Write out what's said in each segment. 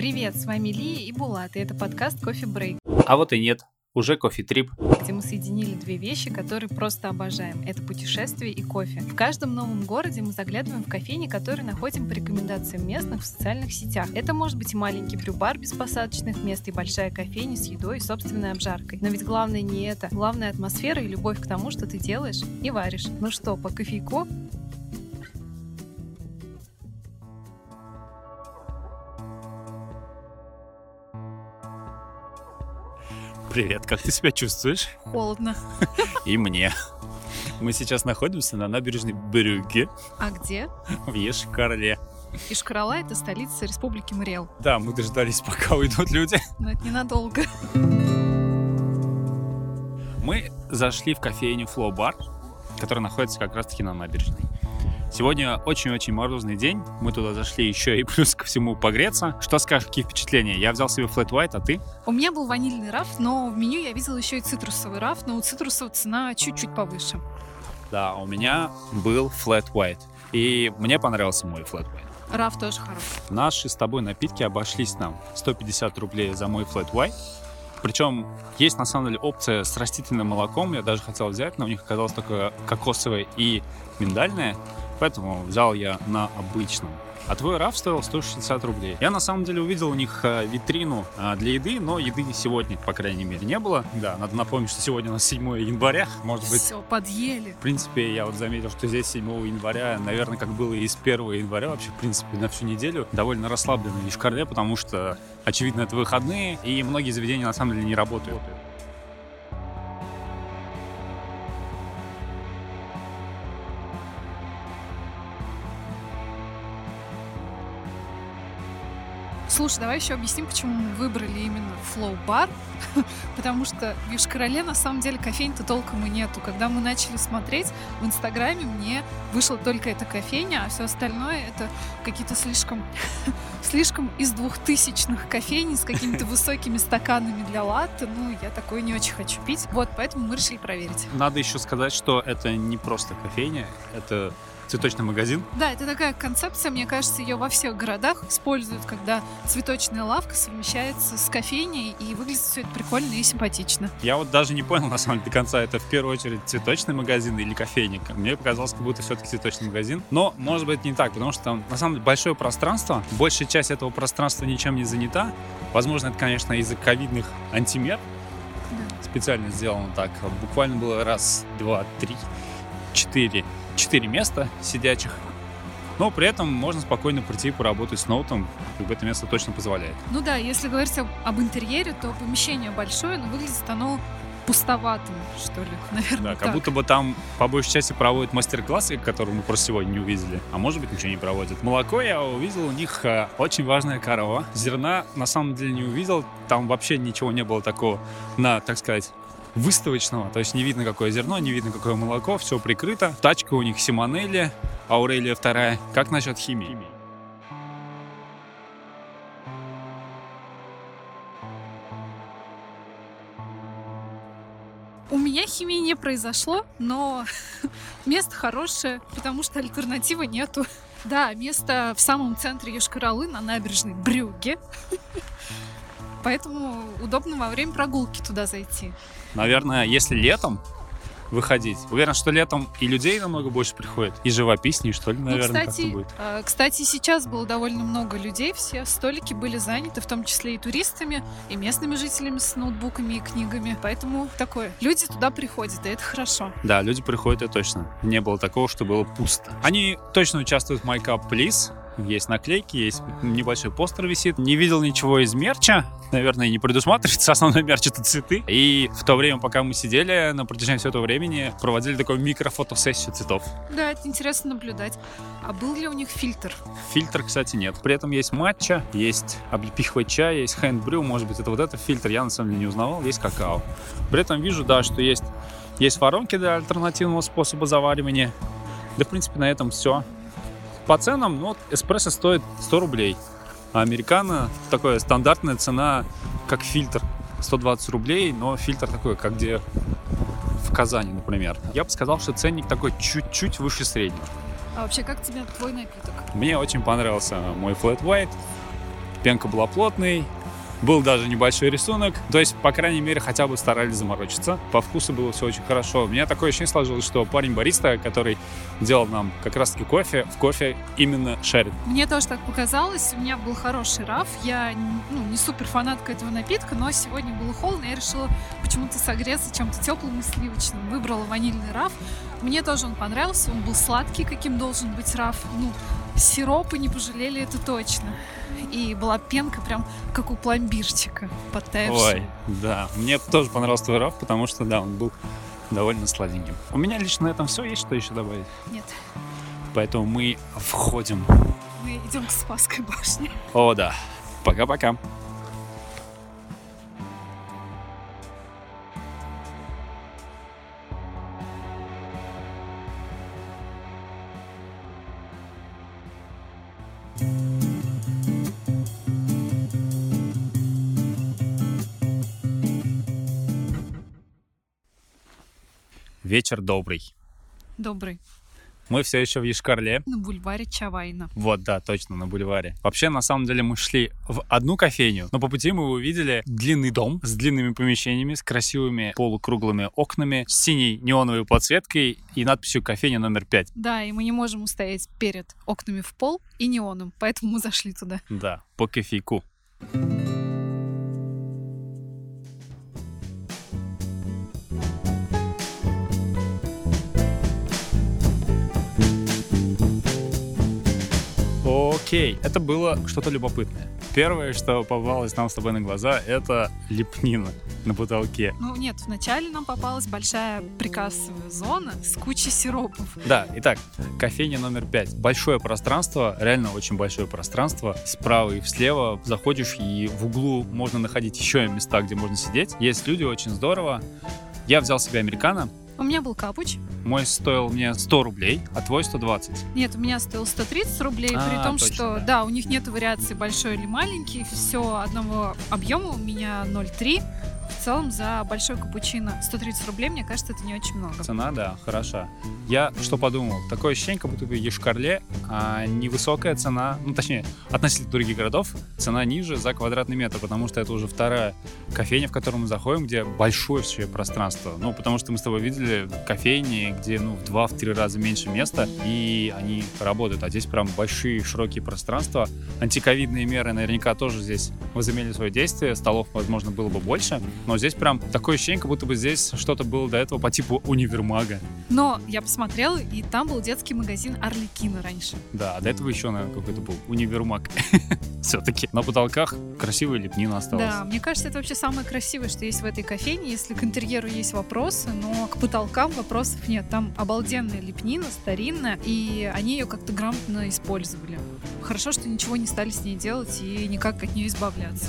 Привет, с вами Лия и Булат, и это подкаст «Кофе Брейк», А вот и нет. Уже кофе-трип. где мы соединили две вещи, которые просто обожаем. Это путешествие и кофе. В каждом новом городе мы заглядываем в кофейни, которые находим по рекомендациям местных в социальных сетях. Это может быть и маленький брю-бар без посадочных мест, и большая кофейня с едой и собственной обжаркой. Но ведь главное не это. Главное атмосфера и любовь к тому, что ты делаешь и варишь. Ну что, по кофейку? Привет, как ты себя чувствуешь? Холодно. И мне. Мы сейчас находимся на набережной Брюгге А где? в Ешкарле. Ишкарала — это столица Республики Мариэл. Да, мы дождались, пока уйдут люди. Но это ненадолго. Мы зашли в кофейню Flow Bar, которая находится как раз-таки на набережной. Сегодня очень-очень морозный день. Мы туда зашли еще и плюс ко всему погреться. Что скажешь, какие впечатления? Я взял себе флэт white, а ты? У меня был ванильный раф, но в меню я видела еще и цитрусовый раф, но у цитрусового цена чуть-чуть повыше. Да, у меня был флэт white. И мне понравился мой флэт white. Раф тоже хороший. Наши с тобой напитки обошлись нам 150 рублей за мой flat white. Причем есть на самом деле опция с растительным молоком. Я даже хотел взять, но у них оказалось только кокосовое и миндальное. Поэтому взял я на обычном. А твой раф стоил 160 рублей. Я на самом деле увидел у них э, витрину э, для еды, но еды сегодня, по крайней мере, не было. Да, надо напомнить, что сегодня у нас 7 января. Может быть, Все, подъели. в принципе, я вот заметил, что здесь 7 января, наверное, как было и с 1 января, вообще, в принципе, на всю неделю, довольно расслабленно в Ишкарле, потому что, очевидно, это выходные, и многие заведения, на самом деле, не работают. Слушай, давай еще объясним, почему мы выбрали именно Flow Bar. Потому что в Ишкарале на самом деле кофейни-то толком и нету. Когда мы начали смотреть, в Инстаграме мне вышла только эта кофейня, а все остальное это какие-то слишком, слишком из двухтысячных кофейни с какими-то высокими стаканами для латте. Ну, я такое не очень хочу пить. Вот, поэтому мы решили проверить. Надо еще сказать, что это не просто кофейня, это цветочный магазин. Да, это такая концепция, мне кажется, ее во всех городах используют, когда цветочная лавка совмещается с кофейней, и выглядит все это прикольно и симпатично. Я вот даже не понял, на самом деле, до конца, это в первую очередь цветочный магазин или кофейник. Мне показалось, как будто все-таки цветочный магазин. Но, может быть, не так, потому что там, на самом деле, большое пространство. Большая часть этого пространства ничем не занята. Возможно, это, конечно, из-за ковидных антимер. Специально сделано так. Буквально было раз, два, три, четыре. Четыре места сидячих. Но при этом можно спокойно прийти и поработать с ноутом. Как бы это место точно позволяет. Ну да, если говорить об, об интерьере, то помещение большое, но выглядит оно пустоватым, что ли, наверное, Да, как так. будто бы там по большей части проводят мастер-классы, которые мы просто сегодня не увидели. А может быть, ничего не проводят. Молоко я увидел у них э, очень важная корова. Зерна на самом деле не увидел. Там вообще ничего не было такого на, так сказать, выставочного. То есть не видно, какое зерно, не видно, какое молоко. Все прикрыто. Тачка у них Симонелли, Аурелия вторая. Как насчет химии? У меня химии не произошло, но место хорошее, потому что альтернативы нету. Да, место в самом центре Йошкар-Олы на набережной Брюгге. Поэтому удобно во время прогулки туда зайти. Наверное, если летом выходить. Уверен, что летом и людей намного больше приходит, и живописнее, что ли, Ну, наверное, кстати, как-то будет. э, кстати, сейчас было довольно много людей, все столики были заняты, в том числе и туристами, и местными жителями с ноутбуками и книгами. Поэтому такое. Люди туда приходят, и это хорошо. Да, люди приходят, это точно. Не было такого, что было пусто. Они точно участвуют в My Cup Please. Есть наклейки, есть небольшой постер висит. Не видел ничего из мерча. Наверное, не предусматривается. Основной мерч — это цветы. И в то время, пока мы сидели, на протяжении всего этого времени проводили такую микрофотосессию цветов. Да, это интересно наблюдать. А был ли у них фильтр? Фильтр, кстати, нет. При этом есть матча, есть облепиховый чай, есть хэндбрю, может быть, это вот этот фильтр, я на самом деле не узнавал, есть какао. При этом вижу, да, что есть, есть воронки для альтернативного способа заваривания. Да, в принципе, на этом все. По ценам, ну, вот эспрессо стоит 100 рублей, а американо такая стандартная цена, как фильтр, 120 рублей, но фильтр такой, как где в Казани, например. Я бы сказал, что ценник такой чуть-чуть выше среднего. А вообще, как тебе твой напиток? Мне очень понравился мой Flat White. пенка была плотной, был даже небольшой рисунок. То есть, по крайней мере, хотя бы старались заморочиться. По вкусу было все очень хорошо. У меня такое ощущение сложилось, что парень бариста, который делал нам как раз-таки кофе, в кофе именно шарит. Мне тоже так показалось. У меня был хороший раф. Я ну, не супер фанатка этого напитка, но сегодня было холодно, я решила почему-то согреться чем-то теплым и сливочным. Выбрала ванильный раф. Мне тоже он понравился. Он был сладкий, каким должен быть раф. Ну, сиропы не пожалели, это точно. И была пенка прям как у пломбирчика, подтаявшая. Ой, да. Мне тоже понравился твой раф, потому что, да, он был довольно сладеньким. У меня лично на этом все. Есть что еще добавить? Нет. Поэтому мы входим. Мы идем к Спасской башне. О, да. Пока-пока. Вечер добрый. Добрый. Мы все еще в Ешкарле. На бульваре Чавайна. Вот, да, точно, на бульваре. Вообще, на самом деле, мы шли в одну кофейню, но по пути мы увидели длинный дом с длинными помещениями, с красивыми полукруглыми окнами, с синей неоновой подсветкой и надписью «Кофейня номер пять». Да, и мы не можем устоять перед окнами в пол и неоном, поэтому мы зашли туда. Да, по кофейку. Окей, это было что-то любопытное. Первое, что попалось нам с тобой на глаза, это лепнина на потолке. Ну нет, вначале нам попалась большая прикассовая зона с кучей сиропов. Да, итак, кофейня номер пять. Большое пространство, реально очень большое пространство. Справа и слева заходишь, и в углу можно находить еще места, где можно сидеть. Есть люди, очень здорово. Я взял себе американо, У меня был капуч. мой стоил мне 100 рублей, а твой 120. Нет, у меня стоил 130 рублей, А, при том, точно, что, да. да. у них нет вариации большой или маленький, все одного объема, у меня 0,3. В целом за большой капучино 130 рублей, мне кажется, это не очень много. Цена, да, хороша. Я что подумал? Такое ощущение, как будто в Ешкарле а, невысокая цена, ну, точнее, относительно других городов, цена ниже за квадратный метр, потому что это уже вторая кофейня, в которую мы заходим, где большое вообще пространство. Ну, потому что мы с тобой видели кофейни, где, ну, в два-три раза меньше места, и они работают. А здесь прям большие, широкие пространства. Антиковидные меры наверняка тоже здесь возымели свое действие. Столов, возможно, было бы больше. Но здесь прям такое ощущение, как будто бы здесь что-то было до этого по типу универмага. Но я посмотрела, и там был детский магазин Орликина раньше. Да, до этого еще, наверное, какой-то был универмаг. Все-таки. На потолках красивая лепнина осталась. Да, мне кажется, это вообще самое красивое, что есть в этой кофейне. Если к интерьеру есть вопросы, но к потолкам вопросов нет. Там обалденная лепнина, старинная, и они ее как-то грамотно использовали. Хорошо, что ничего не стали с ней делать и никак от нее избавляться.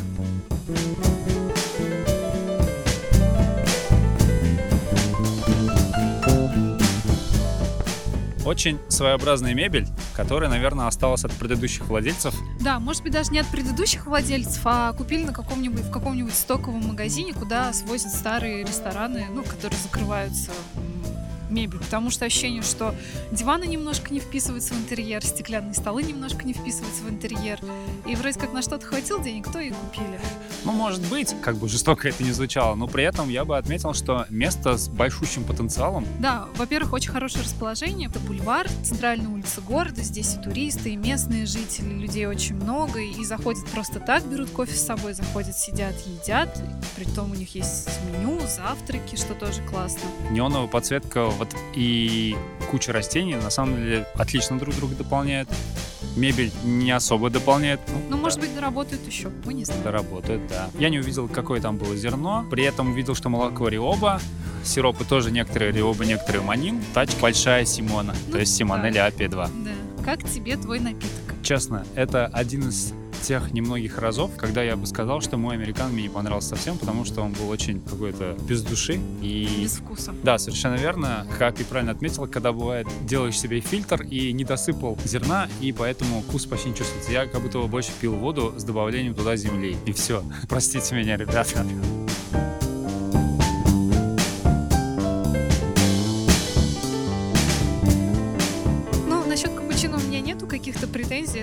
Очень своеобразная мебель, которая, наверное, осталась от предыдущих владельцев. Да, может быть, даже не от предыдущих владельцев, а купили на каком-нибудь, в каком-нибудь стоковом магазине, куда свозят старые рестораны, ну, которые закрываются мебель, потому что ощущение, что диваны немножко не вписываются в интерьер, стеклянные столы немножко не вписываются в интерьер, и вроде как на что-то хватил денег, то и купили. Ну, может быть, как бы жестоко это не звучало, но при этом я бы отметил, что место с большущим потенциалом. Да, во-первых, очень хорошее расположение. Это бульвар, центральная улица города. Здесь и туристы, и местные жители. Людей очень много. И заходят просто так, берут кофе с собой, заходят, сидят, едят. Притом у них есть меню, завтраки, что тоже классно. Неоновая подсветка вот и куча растений на самом деле отлично друг друга дополняют. Мебель не особо дополняет. Ну, Ну, да. может быть, доработают еще. Мы не знаем. Да, работает, да. Я не увидел, какое там было зерно. При этом увидел, что молоко риоба. Сиропы тоже некоторые риоба, некоторые манин. Тач большая Симона. Ну то есть Симонелли Апи 2. Да. Как тебе твой напиток? Честно, это один из тех немногих разов, когда я бы сказал, что мой американ мне не понравился совсем, потому что он был очень какой-то без души. И Без вкуса. да, совершенно верно. Как ты правильно отметил, когда бывает, делаешь себе фильтр и не досыпал зерна, и поэтому вкус почти не чувствуется. Я как будто бы больше пил воду с добавлением туда земли. И все. Простите меня, ребята.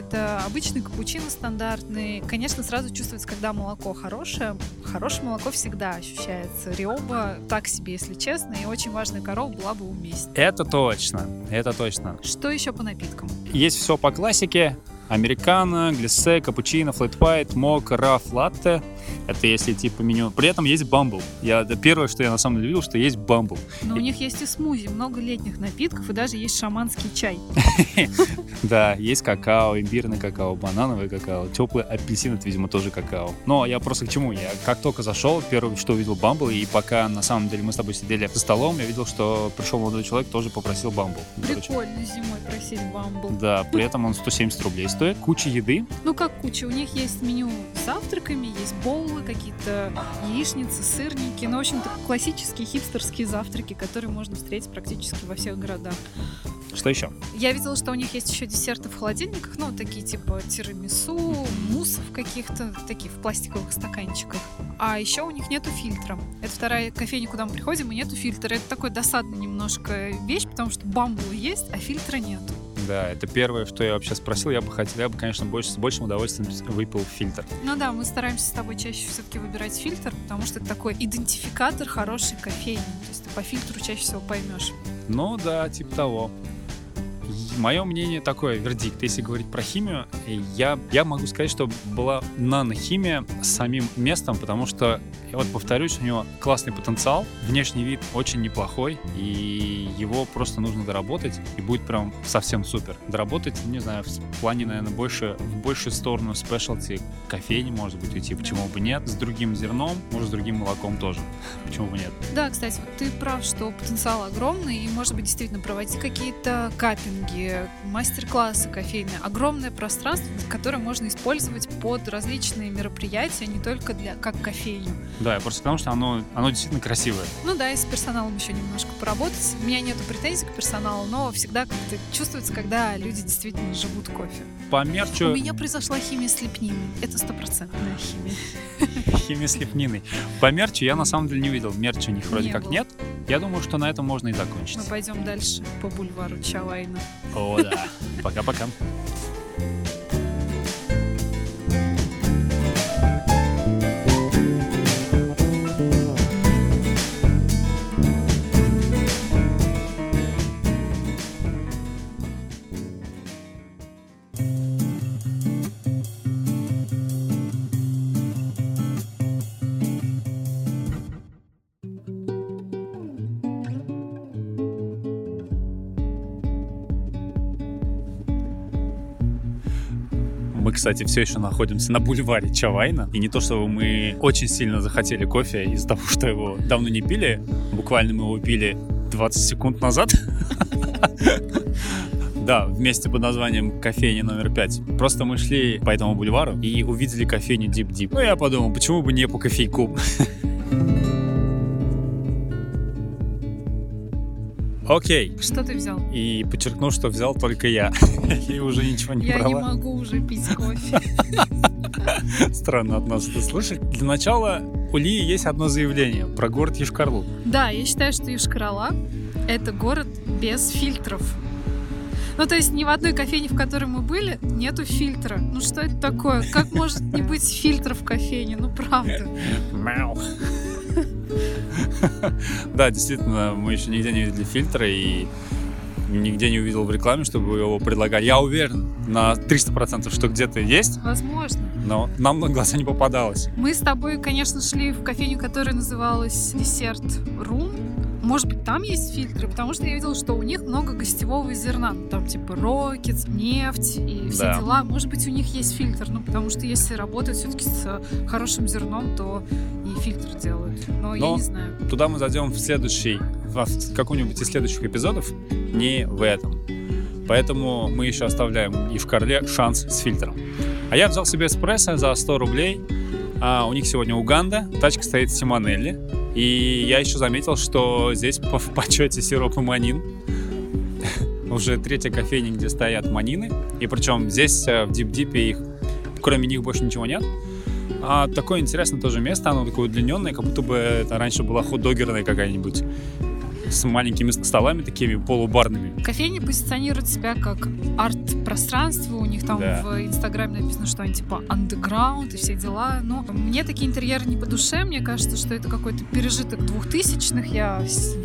Это обычный капучино стандартный. Конечно, сразу чувствуется, когда молоко хорошее. Хорошее молоко всегда ощущается. Риоба так себе, если честно. И очень важная корова была бы уместнее. Это точно, это точно. Что еще по напиткам? Есть все по классике. Американо, глиссе, капучино, флэт мок, раф, латте. Это если типа меню. При этом есть бамбл. Я, первое, что я на самом деле видел, что есть бамбл. Но у них есть и смузи, много летних напитков, и даже есть шаманский чай. Да, есть какао, имбирный какао, банановый какао, теплый апельсин, это, видимо, тоже какао. Но я просто к чему? Я как только зашел, первое, что увидел бамбл, и пока на самом деле мы с тобой сидели за столом, я видел, что пришел молодой человек, тоже попросил бамбл. Прикольно зимой просить бамбл. Да, при этом он 170 рублей стоит. Куча еды. Ну, как куча. У них есть меню с завтраками, есть боулы, какие-то яичницы, сырники. Ну, в общем-то, классические хипстерские завтраки, которые можно встретить практически во всех городах. Что еще? Я видела, что у них есть еще десерты в холодильниках, ну, такие типа тирамису, муссов каких-то, такие в пластиковых стаканчиках. А еще у них нету фильтра. Это вторая кофейня, куда мы приходим, и нету фильтра. Это такой досадный немножко вещь, потому что бамбул есть, а фильтра нету. Да, это первое, что я вообще спросил. Я бы хотел, я бы, конечно, больше, с большим удовольствием выпил фильтр. Ну да, мы стараемся с тобой чаще все-таки выбирать фильтр, потому что это такой идентификатор хорошей кофейни. То есть ты по фильтру чаще всего поймешь. Ну да, типа того. Мое мнение такое, вердикт. Если говорить про химию, я, я могу сказать, что была нанохимия с самим местом, потому что, я вот повторюсь, у него классный потенциал, внешний вид очень неплохой, и его просто нужно доработать, и будет прям совсем супер. Доработать, не знаю, в плане, наверное, больше, в большую сторону спешлти кофейни, может быть, уйти, почему бы нет, с другим зерном, может, с другим молоком тоже, почему бы нет. Да, кстати, вот ты прав, что потенциал огромный, и, может быть, действительно проводить какие-то каппинги, мастер-классы кофейные. Огромное пространство, которое можно использовать под различные мероприятия, не только для как кофейню. Да, я просто потому что оно, оно действительно красивое. Ну да, и с персоналом еще немножко поработать. У меня нету претензий к персоналу, но всегда как-то чувствуется, когда люди действительно живут кофе. По У мерчу меня произошла химия с лепниной. Это стопроцентная химия. Химия с лепниной. По мерчу я на самом деле не видел. Мерча у них вроде Не как было. нет. Я думаю, что на этом можно и закончить. Мы пойдем дальше по бульвару Чавайна. О, да. Пока-пока. Кстати, все еще находимся на бульваре Чавайна. И не то, чтобы мы очень сильно захотели кофе из-за того, что его давно не пили. Буквально мы его пили 20 секунд назад. Да, вместе под названием кофейня номер 5. Просто мы шли по этому бульвару и увидели кофейню Deep Deep. Ну, я подумал, почему бы не по кофейку? Окей. Что ты взял? И подчеркну, что взял только я. И уже ничего не Я не брала. могу уже пить кофе. Странно от нас это слышать. Для начала у Лии есть одно заявление про город Ешкарлу. Да, я считаю, что Юшкарала — это город без фильтров. Ну, то есть ни в одной кофейне, в которой мы были, нету фильтра. Ну, что это такое? Как может не быть фильтра в кофейне? Ну, правда. Мяу. Да, действительно, мы еще нигде не видели фильтра и нигде не увидел в рекламе, чтобы его предлагали. Я уверен на 300%, что где-то есть, Возможно. но нам на глаза не попадалось. Мы с тобой, конечно, шли в кофейню, которая называлась Десерт Рум. Может быть, там есть фильтры, потому что я видела, что у них много гостевого зерна. Ну, Там типа рокет, нефть и все Да. дела. Может быть, у них есть фильтр. Ну, потому что если работают все-таки с хорошим зерном, то и фильтр делают. Но, я Но- не знаю. Туда мы зайдем в следующий, в каком-нибудь из следующих эпизодов, не в этом. Поэтому мы еще оставляем и в Карле шанс с фильтром. А я взял себе эспрессо за 100 рублей. А у них сегодня Уганда, тачка стоит Симонелли. И я еще заметил, что здесь по- в почете сироп и манин. Уже третья кофейня, где стоят манины. И причем здесь э, в Дип Дипе их, кроме них, больше ничего нет. А такое интересное тоже место, оно такое удлиненное, как будто бы это раньше была хот-догерная какая-нибудь. С маленькими столами такими полубарными. Кофейня позиционирует себя как арт-пространство. У них там Да. в Инстаграме написано, что они типа андеграунд и все дела. Но мне такие интерьеры не по душе. Мне кажется, что это какой-то пережиток двухтысячных. Я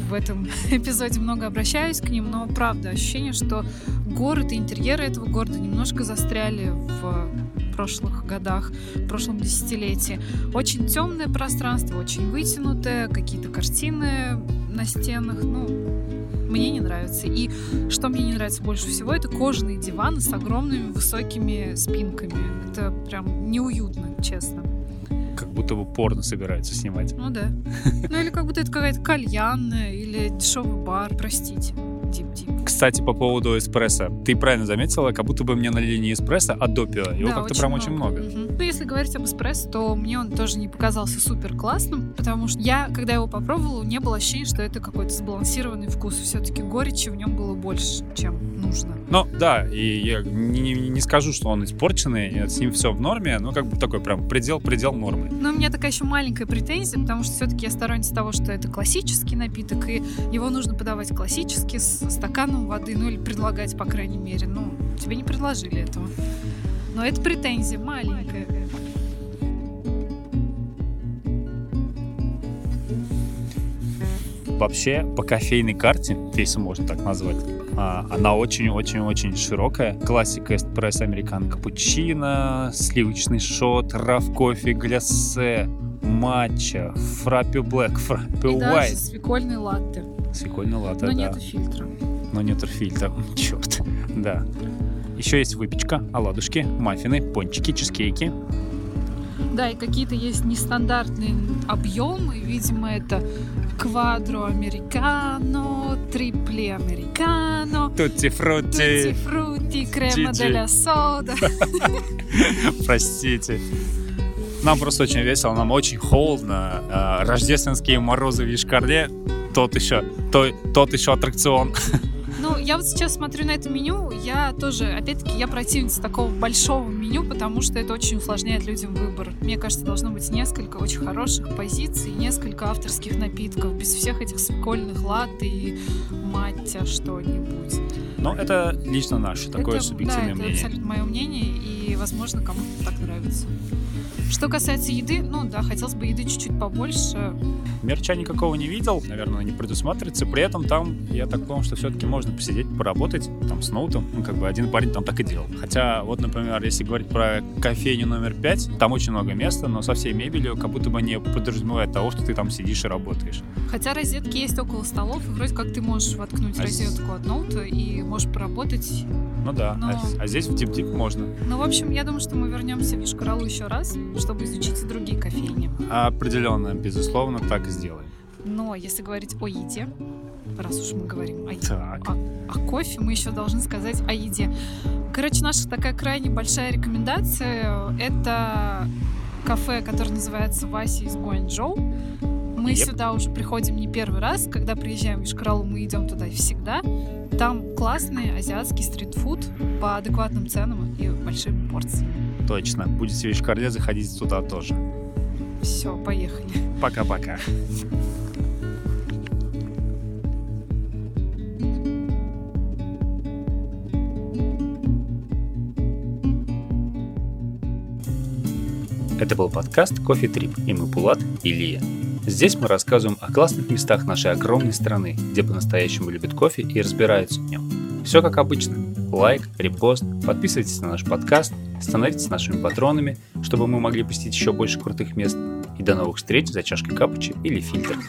в этом эпизоде много обращаюсь к ним, но правда, ощущение, что город и интерьеры этого города немножко застряли в прошлых годах, в прошлом десятилетии. Очень темное пространство, очень вытянутое, какие-то картины на стенах. Ну, мне не нравится. И что мне не нравится больше всего, это кожаные диваны с огромными высокими спинками. Это прям неуютно, честно. Как будто бы порно собираются снимать. Ну да. Ну или как будто это какая-то кальянная или дешевый бар, простите. Кстати, по поводу эспрессо. Ты правильно заметила, как будто бы мне налили не эспрессо, а допио. Его Да, как-то прям очень много. Мгм. Ну, если говорить об эспрессо, то мне он тоже не показался супер классным, потому что я, когда его попробовала, не было ощущения, что это какой-то сбалансированный вкус. Все-таки горечи в нем было больше, чем нужно. Ну, да, и я не, не- не скажу, что он испорченный, с ним все в норме, но как бы такой прям предел-предел нормы. Но у меня такая еще маленькая претензия, потому что все-таки я сторонница того, что это классический напиток, и его нужно подавать классически с стаканом воды, ну или предлагать, по крайней мере. Ну, тебе не предложили этого. Но это претензия маленькая. Вообще, по кофейной карте, если можно так назвать, а, она очень-очень-очень широкая. Классика эспрессо, американо, капучино, сливочный шот, раф кофе, гляссе, матча, фраппе блэк, фраппе И даже white. свекольный латте. Свекольный латте, Но да. нет фильтра. Но нет фильтра. Черт. Да. Еще есть выпечка, оладушки, маффины, пончики, чизкейки. Да, и какие-то есть нестандартные объемы. Видимо, это квадро американо, трипле американо, Тутти фрутти. фрути, крема деля сода. Простите. Нам просто очень весело, нам очень холодно. А, Рождественские морозы в Вишкарле тот еще, то- тот еще аттракцион. Я вот сейчас смотрю на это меню, я тоже, опять-таки, я противница такого большого меню, потому что это очень усложняет людям выбор. Мне кажется, должно быть несколько очень хороших позиций, несколько авторских напитков, без всех этих свекольных латте и маття что-нибудь. Но это лично наше, такое Это- субъективное да, это мнение. абсолютно мое мнение, и, возможно, кому-то так нравится. Что касается еды, ну да, хотелось бы еды чуть-чуть побольше. Мерча никакого не видел, наверное, не предусматривается. При этом там, я так понял, что все-таки можно посидеть, поработать там с ноутом. Ну, как бы один парень там так и делал. Хотя, вот, например, если говорить про кофейню номер 5, там очень много места, но со всей мебелью как будто бы не подразумевает того, что ты там сидишь и работаешь. Хотя розетки есть около столов, и вроде как ты можешь воткнуть А с- розетку от ноута и можешь поработать. Ну да, Но- а, а здесь в дип-дип можно. Ну, в общем, я думаю, что мы вернемся в Вишкаралу еще раз, чтобы изучить и другие кофейни. Определенно, безусловно, так и сделаем. Но если говорить о еде, раз уж мы говорим о Так. о, о кофе, мы еще должны сказать о еде. Короче, наша такая крайне большая рекомендация — это кафе, которое называется Вася из Гуанчжоу. Мы Еп. сюда уже приходим не первый раз. Когда приезжаем в Ишкаралу, мы идем туда всегда. Там классный азиатский стритфуд по адекватным ценам и большими порциями. Точно. Будете в Вишкарле, заходите туда тоже. Все, поехали. Пока-пока. Это был подкаст «Кофе Трип» и мы Пулат и Лия. Здесь мы рассказываем о классных местах нашей огромной страны, где по-настоящему любят кофе и разбираются в нем. Все как обычно. Лайк, репост, подписывайтесь на наш подкаст, становитесь нашими патронами, чтобы мы могли посетить еще больше крутых мест. И до новых встреч за чашкой капучи или фильтр.